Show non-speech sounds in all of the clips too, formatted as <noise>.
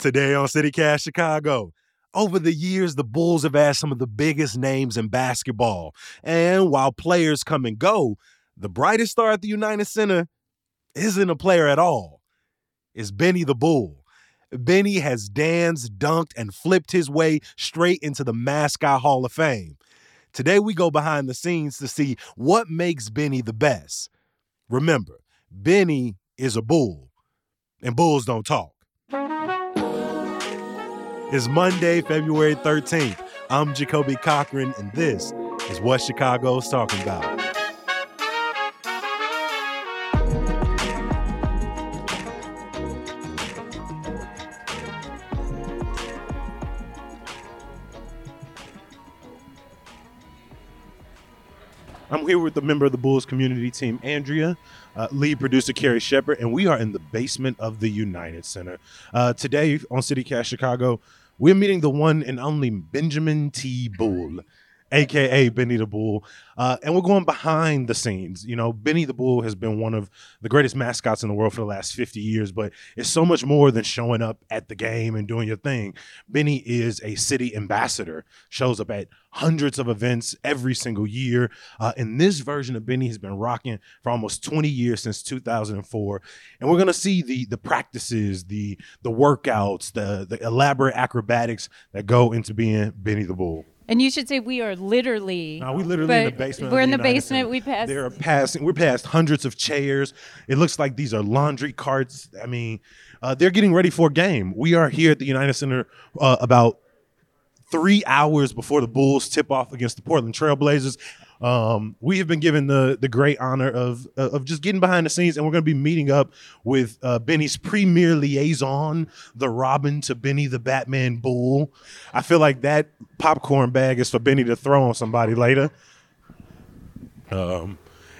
Today on CityCast Chicago. Over the years, the Bulls have had some of the biggest names in basketball. And while players come and go, the brightest star at the United Center isn't a player at all. It's Benny the Bull. Benny has danced, dunked, and flipped his way straight into the Mascot Hall of Fame. Today, we go behind the scenes to see what makes Benny the best. Remember, Benny is a bull, and bulls don't talk. It's Monday, February 13th. I'm Jacoby Cochran, and this is what Chicago's talking about. I'm here with the member of the Bulls community team, Andrea, uh, lead producer Carrie Shepard, and we are in the basement of the United Center. Uh, today on CityCast Chicago, we're meeting the one and only Benjamin T. Bull, aka Benny the Bull. Uh, and we're going behind the scenes. You know, Benny the Bull has been one of the greatest mascots in the world for the last 50 years, but it's so much more than showing up at the game and doing your thing. Benny is a city ambassador, shows up at hundreds of events every single year. Uh, and this version of Benny has been rocking for almost 20 years since 2004. And we're gonna see the the practices, the the workouts, the the elaborate acrobatics that go into being Benny the Bull. And you should say we are literally. No, we literally in the basement. We're in the United basement. We passed. There are passing. We're past hundreds of chairs. It looks like these are laundry carts. I mean, uh, they're getting ready for a game. We are here at the United Center uh, about three hours before the Bulls tip off against the Portland Trailblazers. Um, we have been given the the great honor of of just getting behind the scenes, and we're going to be meeting up with uh, Benny's premier liaison, the Robin to Benny the Batman Bull. I feel like that popcorn bag is for Benny to throw on somebody later. Um,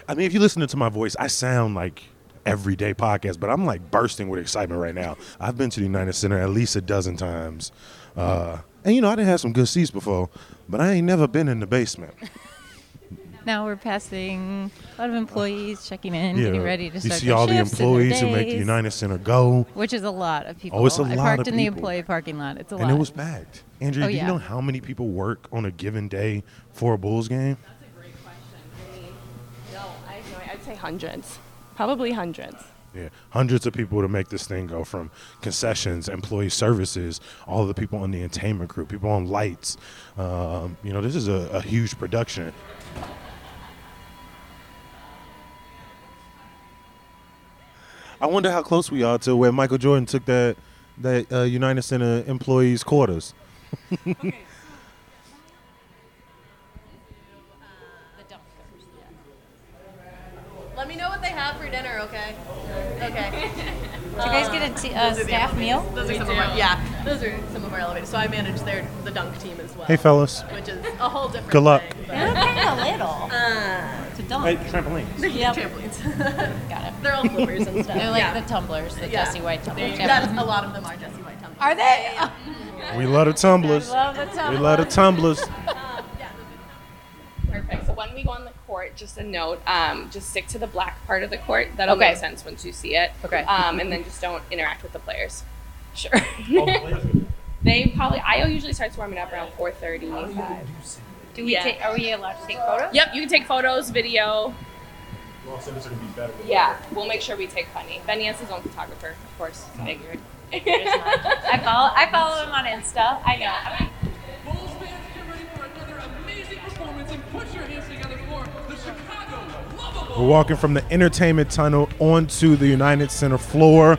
I mean, if you listen to my voice, I sound like everyday podcast, but I'm like bursting with excitement right now. I've been to the United Center at least a dozen times. Uh, and you know, I didn't have some good seats before, but I ain't never been in the basement. <laughs> now we're passing a lot of employees checking in, getting ready to you start see their all the shifts and their employees who make the United Center go, Which is a lot of people. Oh, it's a I lot parked of in the employee parking lot. It's a lot. and it was packed. Andrea, Oh, do you know how many people work on a given day for a Bulls game? No, I have no idea. I'd say hundreds. Probably hundreds. Yeah, hundreds of people to make this thing go from concessions, employee services, all the people on the entertainment group, people on lights. Um, you know, this is a, a huge production. I wonder how close we are to where Michael Jordan took that that uh, United Center employees' quarters. Let me know what they have for dinner, okay? Okay. Did you guys get a t- uh, staff meal? Those are some of our, yeah, those are some of our elevators. So I manage their the dunk team as well. Hey, fellas. Which is a whole different Good luck. thing. They're kind of little. Uh, <laughs> to dunk. trampolines. Yep. trampolines. <laughs> Got it. They're all flippers and <laughs> stuff. They're like yeah. the tumblers, the Yeah. Jesse White There tumblers. you- Yep. That's a lot of them are Jesse White tumblers. Are they? <laughs> We love the tumblers. Love the We tumblers. love the tumblers. Perfect. So when we go on the court, just a note, um, just stick to the black part of the court. That'll Okay. make sense once you see it. Okay. Um, and then just don't interact with the players. Sure. they probably. I usually starts warming up around 4:30. Do we Yeah. take? Are we allowed to take photos? Yep. You can take photos, video. Los Angeles are gonna be better. Yeah. We'll make sure we take plenty. Benny has his own photographer, of course. Figured. I follow. I follow him on Insta. I know. Bulls fans, get ready for another amazing performance and put your hands together for the Chicago Luvabull. We're walking from the entertainment tunnel onto the United Center floor.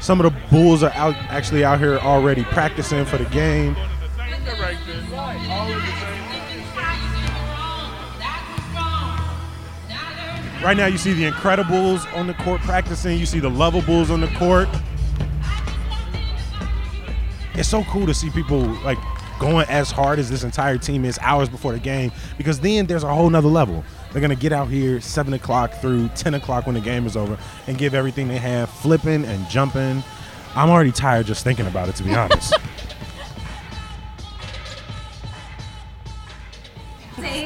Some of the Bulls are out actually out here already practicing for the game. Right now, you see the Incredibulls on the court practicing. You see the Luvabulls on the court. It's so cool to see people like going as hard as this entire team is hours before the game because then there's a whole nother level. They're gonna get out here seven o'clock through ten o'clock when the game is over and give everything they have, flipping and jumping. I'm already tired just thinking about it, to be honest. <laughs>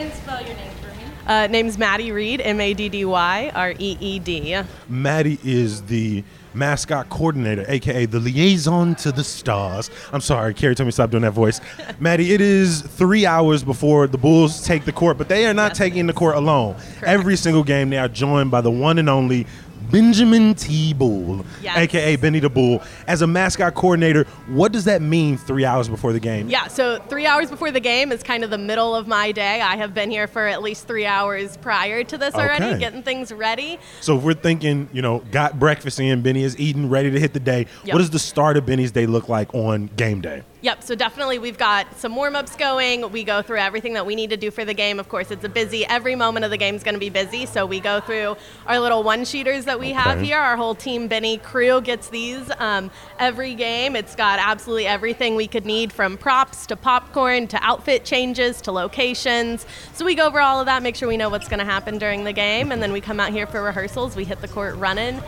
and spell your name for me. Uh, name's Maddy Reed, M A D D Y R E E D. Maddy is the mascot coordinator, aka the liaison to the stars. I'm sorry, Carrie told me stop doing that voice. <laughs> Maddy, it is three hours before the Bulls take the court, but they are not taking the court alone. Every single game, they are joined by the one and only Benjamin T. Bull, Yes. aka Benny the Bull. As a mascot coordinator, what does that mean three hours before the game? Yeah, so three hours before the game is kind of the middle of my day. I have been here for at least three hours prior to this already, Okay. getting things ready. So if we're thinking, you know, got breakfast in, Benny is eating, ready to hit the day. Yep. What does the start of Benny's day look like on game day? Yep, so definitely we've got some warm ups going. We go through everything that we need to do for the game. Of course, it's a busy, every moment of the game is going to be busy. So we go through our little one sheeters that we have here. Our whole Team Benny crew gets these um, every game. It's got absolutely everything we could need from props to popcorn to outfit changes to locations. So we go over all of that, make sure we know what's going to happen during the game, and then we come out here for rehearsals. We hit the court running.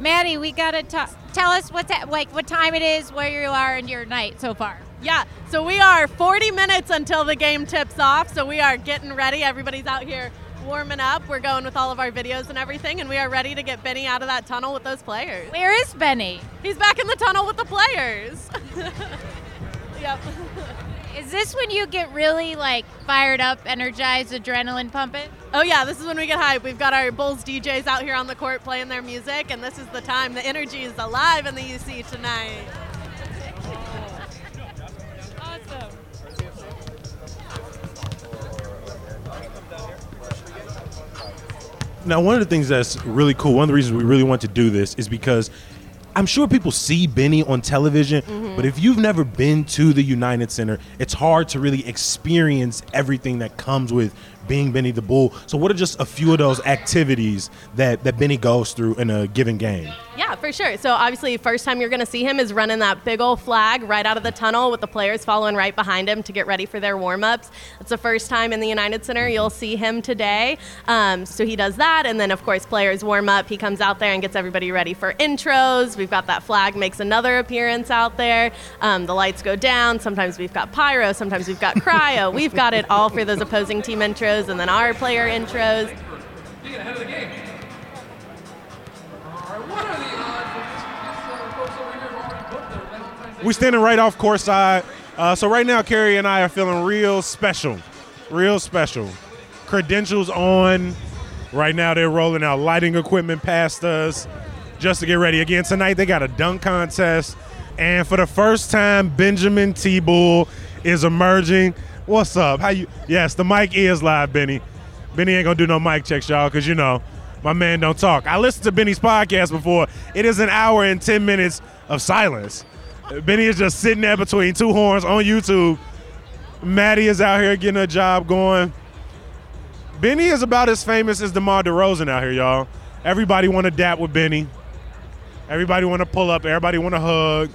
Maddie, we gotta ta- tell us what's at, like what time it is, where you are in your night so far. Yeah, so we are 40 minutes until the game tips off. So we are getting ready. Everybody's out here warming up. We're going with all of our videos and everything, and we are ready to get Benny out of that tunnel with those players. Where is Benny? He's back in the tunnel with the players. <laughs> yep. <laughs> Is this when you get really like fired up, energized, adrenaline pumping? Oh yeah, this is when we get hype. We've got our Bulls DJs out here on the court playing their music, and this is the time. The energy is alive in the UC tonight. Awesome. Now, one of the things that's really cool, one of the reasons we really want to do this is because I'm sure people see Benny on television, mm-hmm. but if you've never been to the United Center, it's hard to really experience everything that comes with being Benny the Bull. So, what are just a few of those activities that, that Benny goes through in a given game? Yeah, for sure. So obviously, first time you're going to see him is running that big old flag right out of the tunnel with the players following right behind him to get ready for their warm ups. It's the first time in the United Center you'll see him today. Um, so he does that, and then of course players warm up. He comes out there and gets everybody ready for intros. We've got that flag makes another appearance out there. Um, the lights go down. Sometimes we've got pyro. Sometimes we've got cryo. we've got it all for those opposing team intros, and then our player intros. We're standing right off court side. Uh, so right now, Carrie and I are feeling real special, real special. Credentials on. Right now, they're rolling out lighting equipment past us just to get ready. Again, tonight they got a dunk contest, and for the first time, Benjamin T. Bull is emerging. What's up? How you? Yes, the mic is live, Benny. Benny ain't gonna do no mic checks, y'all, because you know my man don't talk. I listened to Benny's podcast before. It is an hour and ten minutes of silence. Benny is just sitting there between two horns on YouTube. Maddy is out here getting a job going. Benny is about as famous as DeMar DeRozan out here, y'all. Everybody want to dap with Benny. Everybody want to pull up. Everybody want to hug.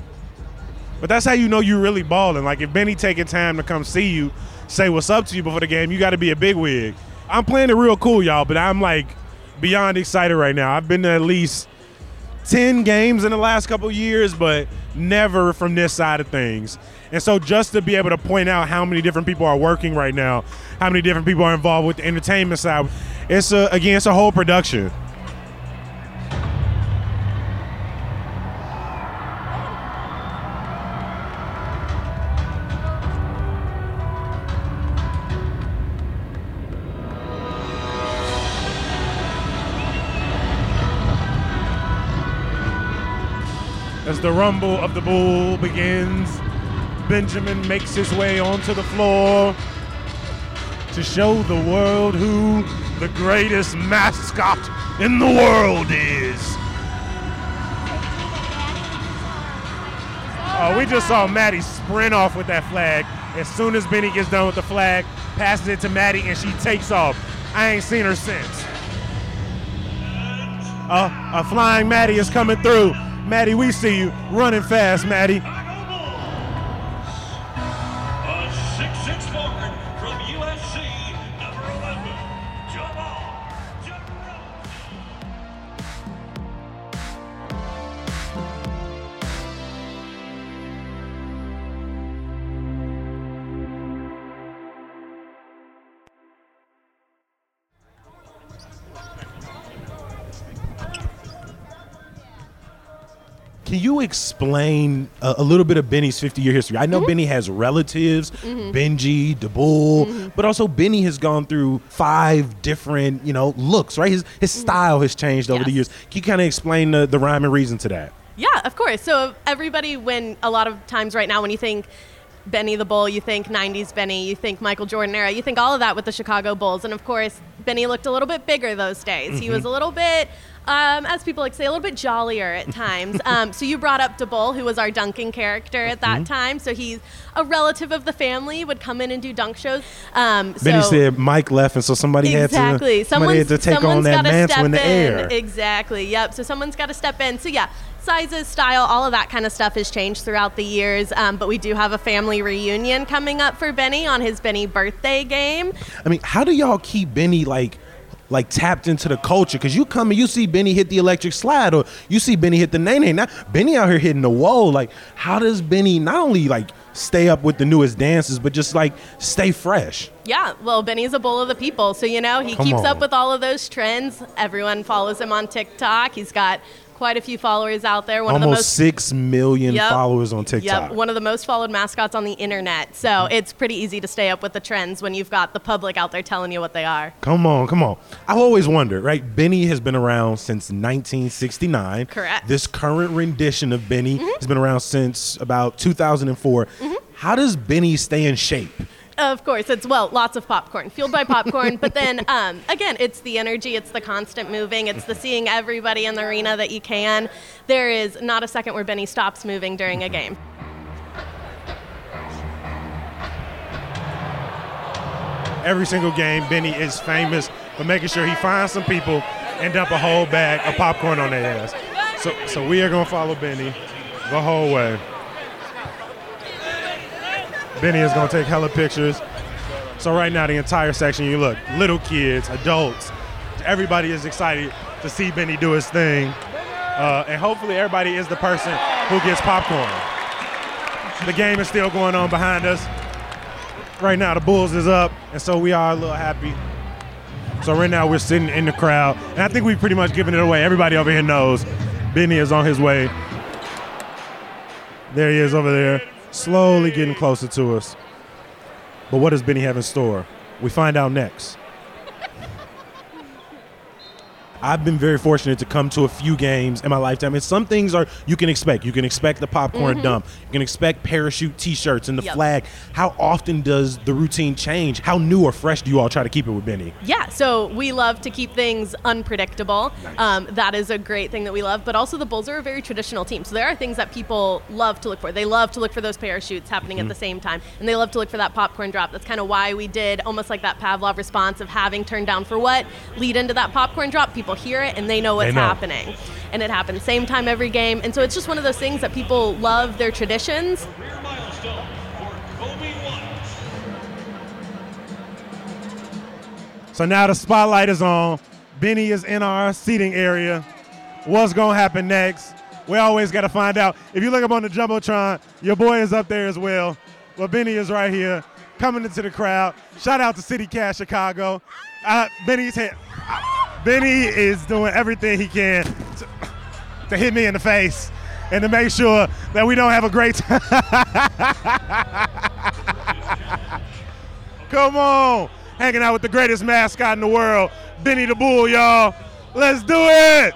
But that's how you know you're really balling. Like if Benny taking time to come see you, say what's up to you before the game, you got to be a big wig. I'm playing it real cool, y'all, but I'm like beyond excited right now. I've been to at least 10 games in the last couple years, but never from this side of things. And so just to be able to point out how many different people are working right now, how many different people are involved with the entertainment side, it's a, again, it's a whole production. The rumble of the bull begins, Benjamin makes his way onto the floor to show the world who the greatest mascot in the world is. Uh, we just saw Maddy sprint off with that flag. As soon as Benny gets done with the flag, passes it to Maddy, and she takes off. I ain't seen her since. Uh, a flying Maddy is coming through. Maddy, we see you running fast, Maddy. Can you explain a, a little bit of Benny's 50 year history? I know Mm-hmm. Benny has relatives, Benji, Da Bull, Mm-hmm. but also Benny has gone through five different, you know, looks, right? His his style has changed over the Mm-hmm. Years. Can you kind of explain the, the rhyme and reason to that? Yeah, of course. So everybody, when a lot of times right now, when you think Benny the Bull, you think 90s Benny, you think Michael Jordan era, you think all of that with the Chicago Bulls. And of course, Benny looked a little bit bigger those days. He was a little bit, um, as people like say, a little bit jollier at times. <laughs> um, so you brought up Da Bull, who was our dunking character at that time. So he's a relative of the family, would come in and do dunk shows. Um, Benny so said Mike left, and so somebody exactly. had to somebody had to take on that mantle step in the air. Exactly. Yep. So someone's got to step in. So yeah, sizes, style, all of that kind of stuff has changed throughout the years. Um, but we do have a family reunion coming up for Benny on his Benny birthday game. I mean, how do y'all keep Benny like like tapped into the culture? Because you come and you see Benny hit the electric slide, or you see Benny hit the nae nae. Now Benny out here hitting the wall. Like, how does Benny not only like stay up with the newest dances, but just like stay fresh? Yeah, well, Benny's a bull of the people. So, you know, he Come keeps on. up with all of those trends. Everyone follows him on TikTok. He's got quite a few followers out there. One of the Almost most six million Yep. followers on TikTok. Yep, one of the most followed mascots on the internet. So it's pretty easy to stay up with the trends when you've got the public out there telling you what they are. Come on, come on. I've always wondered, right? Benny has been around since 1969. Correct. Mm-hmm. This current rendition of Benny has been around since about 2004. How does Benny stay in shape? Of course, it's well, lots of popcorn, fueled by popcorn. but then <laughs> um, again, it's the energy, it's the constant moving, it's the seeing everybody in the arena that you can. There is not a second where Benny stops moving during a game. Every single game, Benny is famous for making sure he finds some people and dump a whole bag of popcorn on their ass. So, so we are gonna follow Benny the whole way. Benny is gonna take hella pictures. So right now, the entire section, you look, little kids, adults, everybody is excited to see Benny do his thing, uh, and hopefully everybody is the person who gets popcorn. The game is still going on behind us. Right now, the Bulls is up, and so we are a little happy. So right now, we're sitting in the crowd, and I think we've pretty much given it away. Everybody over here knows Benny is on his way. There he is over there, slowly getting closer to us. But what does Benny have in store? We find out next. I've been very fortunate to come to a few games in my lifetime, and some things are you can expect. You can expect the popcorn dump. You can expect parachute T-shirts and the Yep. flag. How often does the routine change? How new or fresh do you all try to keep it with Benny? Yeah, so we love to keep things unpredictable. Um, that is a great thing that we love. But also, the Bulls are a very traditional team. So there are things that people love to look for. They love to look for those parachutes happening at the same time. And they love to look for that popcorn drop. That's kind of why we did almost like that Pavlov response of having turned down for what, lead into that popcorn drop. People hear it and they know what's know. happening. And it happens same time every game. And so it's just one of those things that people love their traditions. Career milestone for Coby White. So now the spotlight is on. Benny is in our seating area. What's gonna happen next? We always gotta find out. If you look up on the jumbotron, your boy is up there as well. But Benny is right here, coming into the crowd. Shout out to City Cast Chicago. Uh, Benny's hit. Benny is doing everything he can to, to hit me in the face and to make sure that we don't have a great time. <laughs> Come on. Hanging out with the greatest mascot in the world, Benny the Bull, y'all. Let's do it.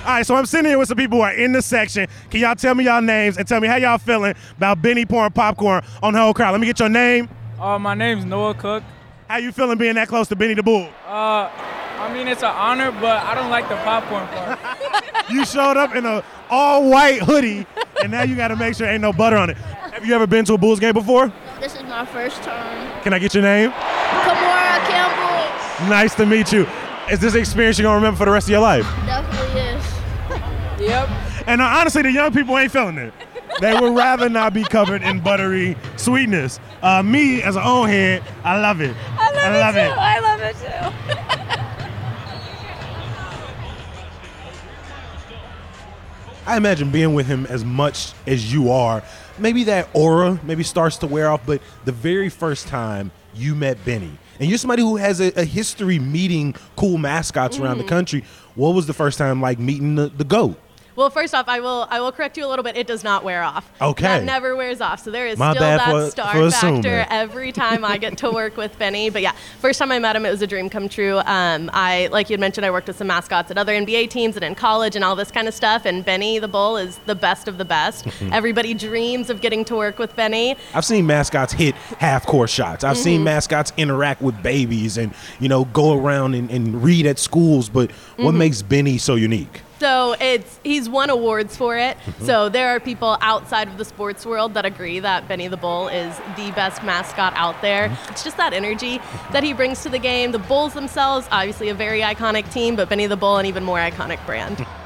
All right, so I'm sitting here with some people who are in the section. Can y'all tell me y'all names and tell me how y'all feeling about Benny pouring popcorn on the whole crowd? Let me get your name. Uh, my name's Noah Cook. How you feeling being that close to Benny the Bull? Uh, I mean, it's an honor, but I don't like the popcorn part. <laughs> You showed up in a all white hoodie, and now you got to make sure ain't no butter on it. Have you ever been to a Bulls game before? This is my first time. Can I get your name? Kamara Campbell Nice to meet you. Is this experience you're gonna remember for the rest of your life? definitely is. yep. And uh, honestly, the young people ain't feeling it. They would rather not be covered in buttery sweetness. Uh, me, as an old head, I love it. I love, love it it. too. I love it too. <laughs> I imagine being with him as much as you are, maybe that aura maybe starts to wear off, but the very first time you met Benny, and you're somebody who has a, a history meeting cool mascots around the Mm. country. What was the first time like meeting the, the goat? Well, first off, I will I will correct you a little bit. It does not wear off. Okay. That never wears off. So there is My still that for- star for factor every time I get to work with Benny. But yeah, first time I met him, it was a dream come true. Um, I like you had mentioned, I worked with some mascots at other NBA teams and in college and all this kind of stuff. And Benny the Bull is the best of the best. <laughs> Everybody dreams of getting to work with Benny. I've seen mascots hit half court shots. I've seen Mhm. mascots interact with babies and you know go around and, and read at schools. But what Mhm. makes Benny so unique? So it's he's won awards for it. Mhm. So there are people outside of the sports world that agree that Benny the Bull is the best mascot out there. It's just that energy that he brings to the game. The Bulls themselves, obviously a very iconic team, but Benny the Bull an even more iconic brand. <laughs>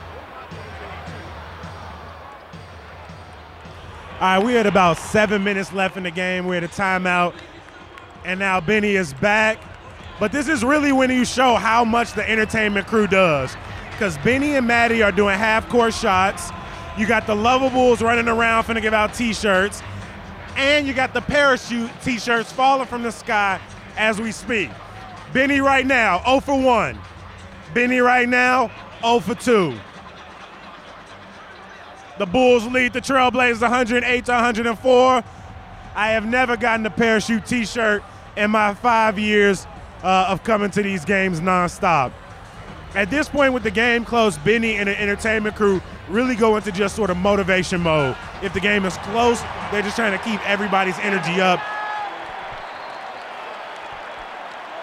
All right, we had about seven minutes left in the game. We had a timeout, and now Benny is back. But this is really when you show how much the entertainment crew does, because Benny and Maddy are doing half-court shots. You got the Luvabulls running around finna give out T-shirts, and you got the parachute T-shirts falling from the sky as we speak. Benny right now, 0 for 1. Benny right now, 0 for 2. The Bulls lead the Trailblazers 108 to 104. I have never gotten a parachute T-shirt in my five years uh, of coming to these games nonstop. At this point, with the game close, Benny and the entertainment crew really go into just sort of motivation mode. If the game is close, they're just trying to keep everybody's energy up.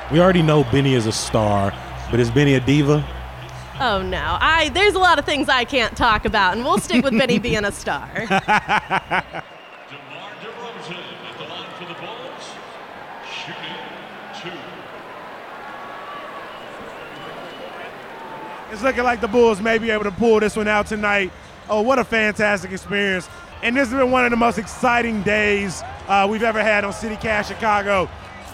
We already know Benny is a star, but is Benny a diva? oh no, I there's a lot of things I can't talk about, and we'll stick with Benny <laughs> being a star. <laughs> DeMar DeRozan at the line for the Bulls. Shooting two. It's looking like the Bulls may be able to pull this one out tonight. Oh, what a fantastic experience. And this has been one of the most exciting days uh, we've ever had on City Cast Chicago.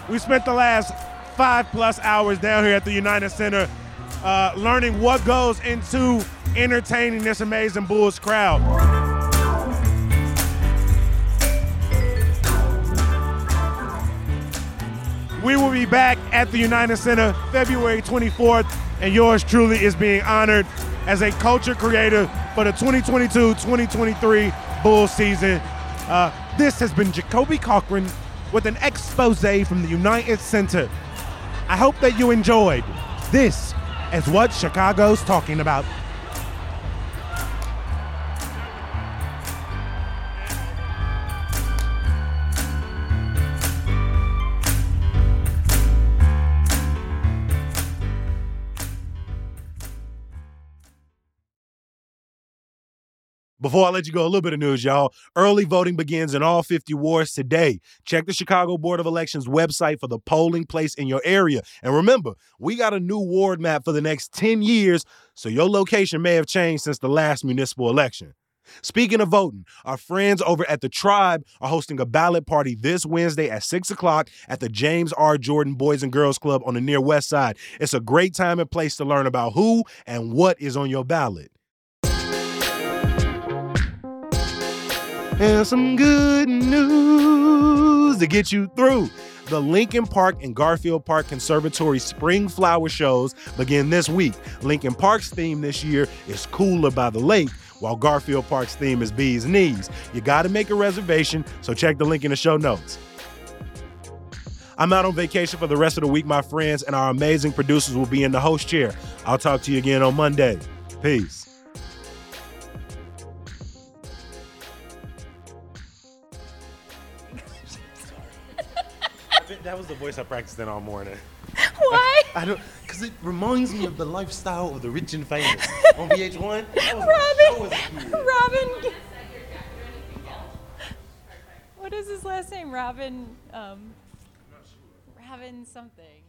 We spent the last five plus hours down here at the United Center uh, learning what goes into entertaining this amazing Bulls crowd. We will be back at the United Center February 24th, and yours truly is being honored as a culture creator for the 2022-2023 Bulls season. Uh, this has been Jacoby Cochran with an expose from the United Center. I hope that you enjoyed. This is what Chicago's talking about. Before I let you go, a little bit of news, y'all. Early voting begins in all 50 wards today. Check the Chicago Board of Elections website for the polling place in your area. And remember, we got a new ward map for the next 10 years, so your location may have changed since the last municipal election. Speaking of voting, our friends over at The TRiiBE are hosting a ballot party this Wednesday at 6 o'clock at the James R. Jordan Boys and Girls Club on the near west side. It's a great time and place to learn about who and what is on your ballot. And some good news to get you through. The Lincoln Park and Garfield Park Conservatory Spring Flower Shows begin this week. Lincoln Park's theme this year is Cooler by the Lake, while Garfield Park's theme is Bee's Knees. You got to make a reservation, so check the link in the show notes. I'm out on vacation for the rest of the week, my friends, and our amazing producers will be in the host chair. I'll talk to you again on Monday. Peace. That was the voice I practiced in all morning. <laughs> Why? I don't, because it reminds me of the lifestyle of the rich and famous <laughs> on VH1. That was Robin. that. Robin. What is his last name? Robin. Um, Robin something.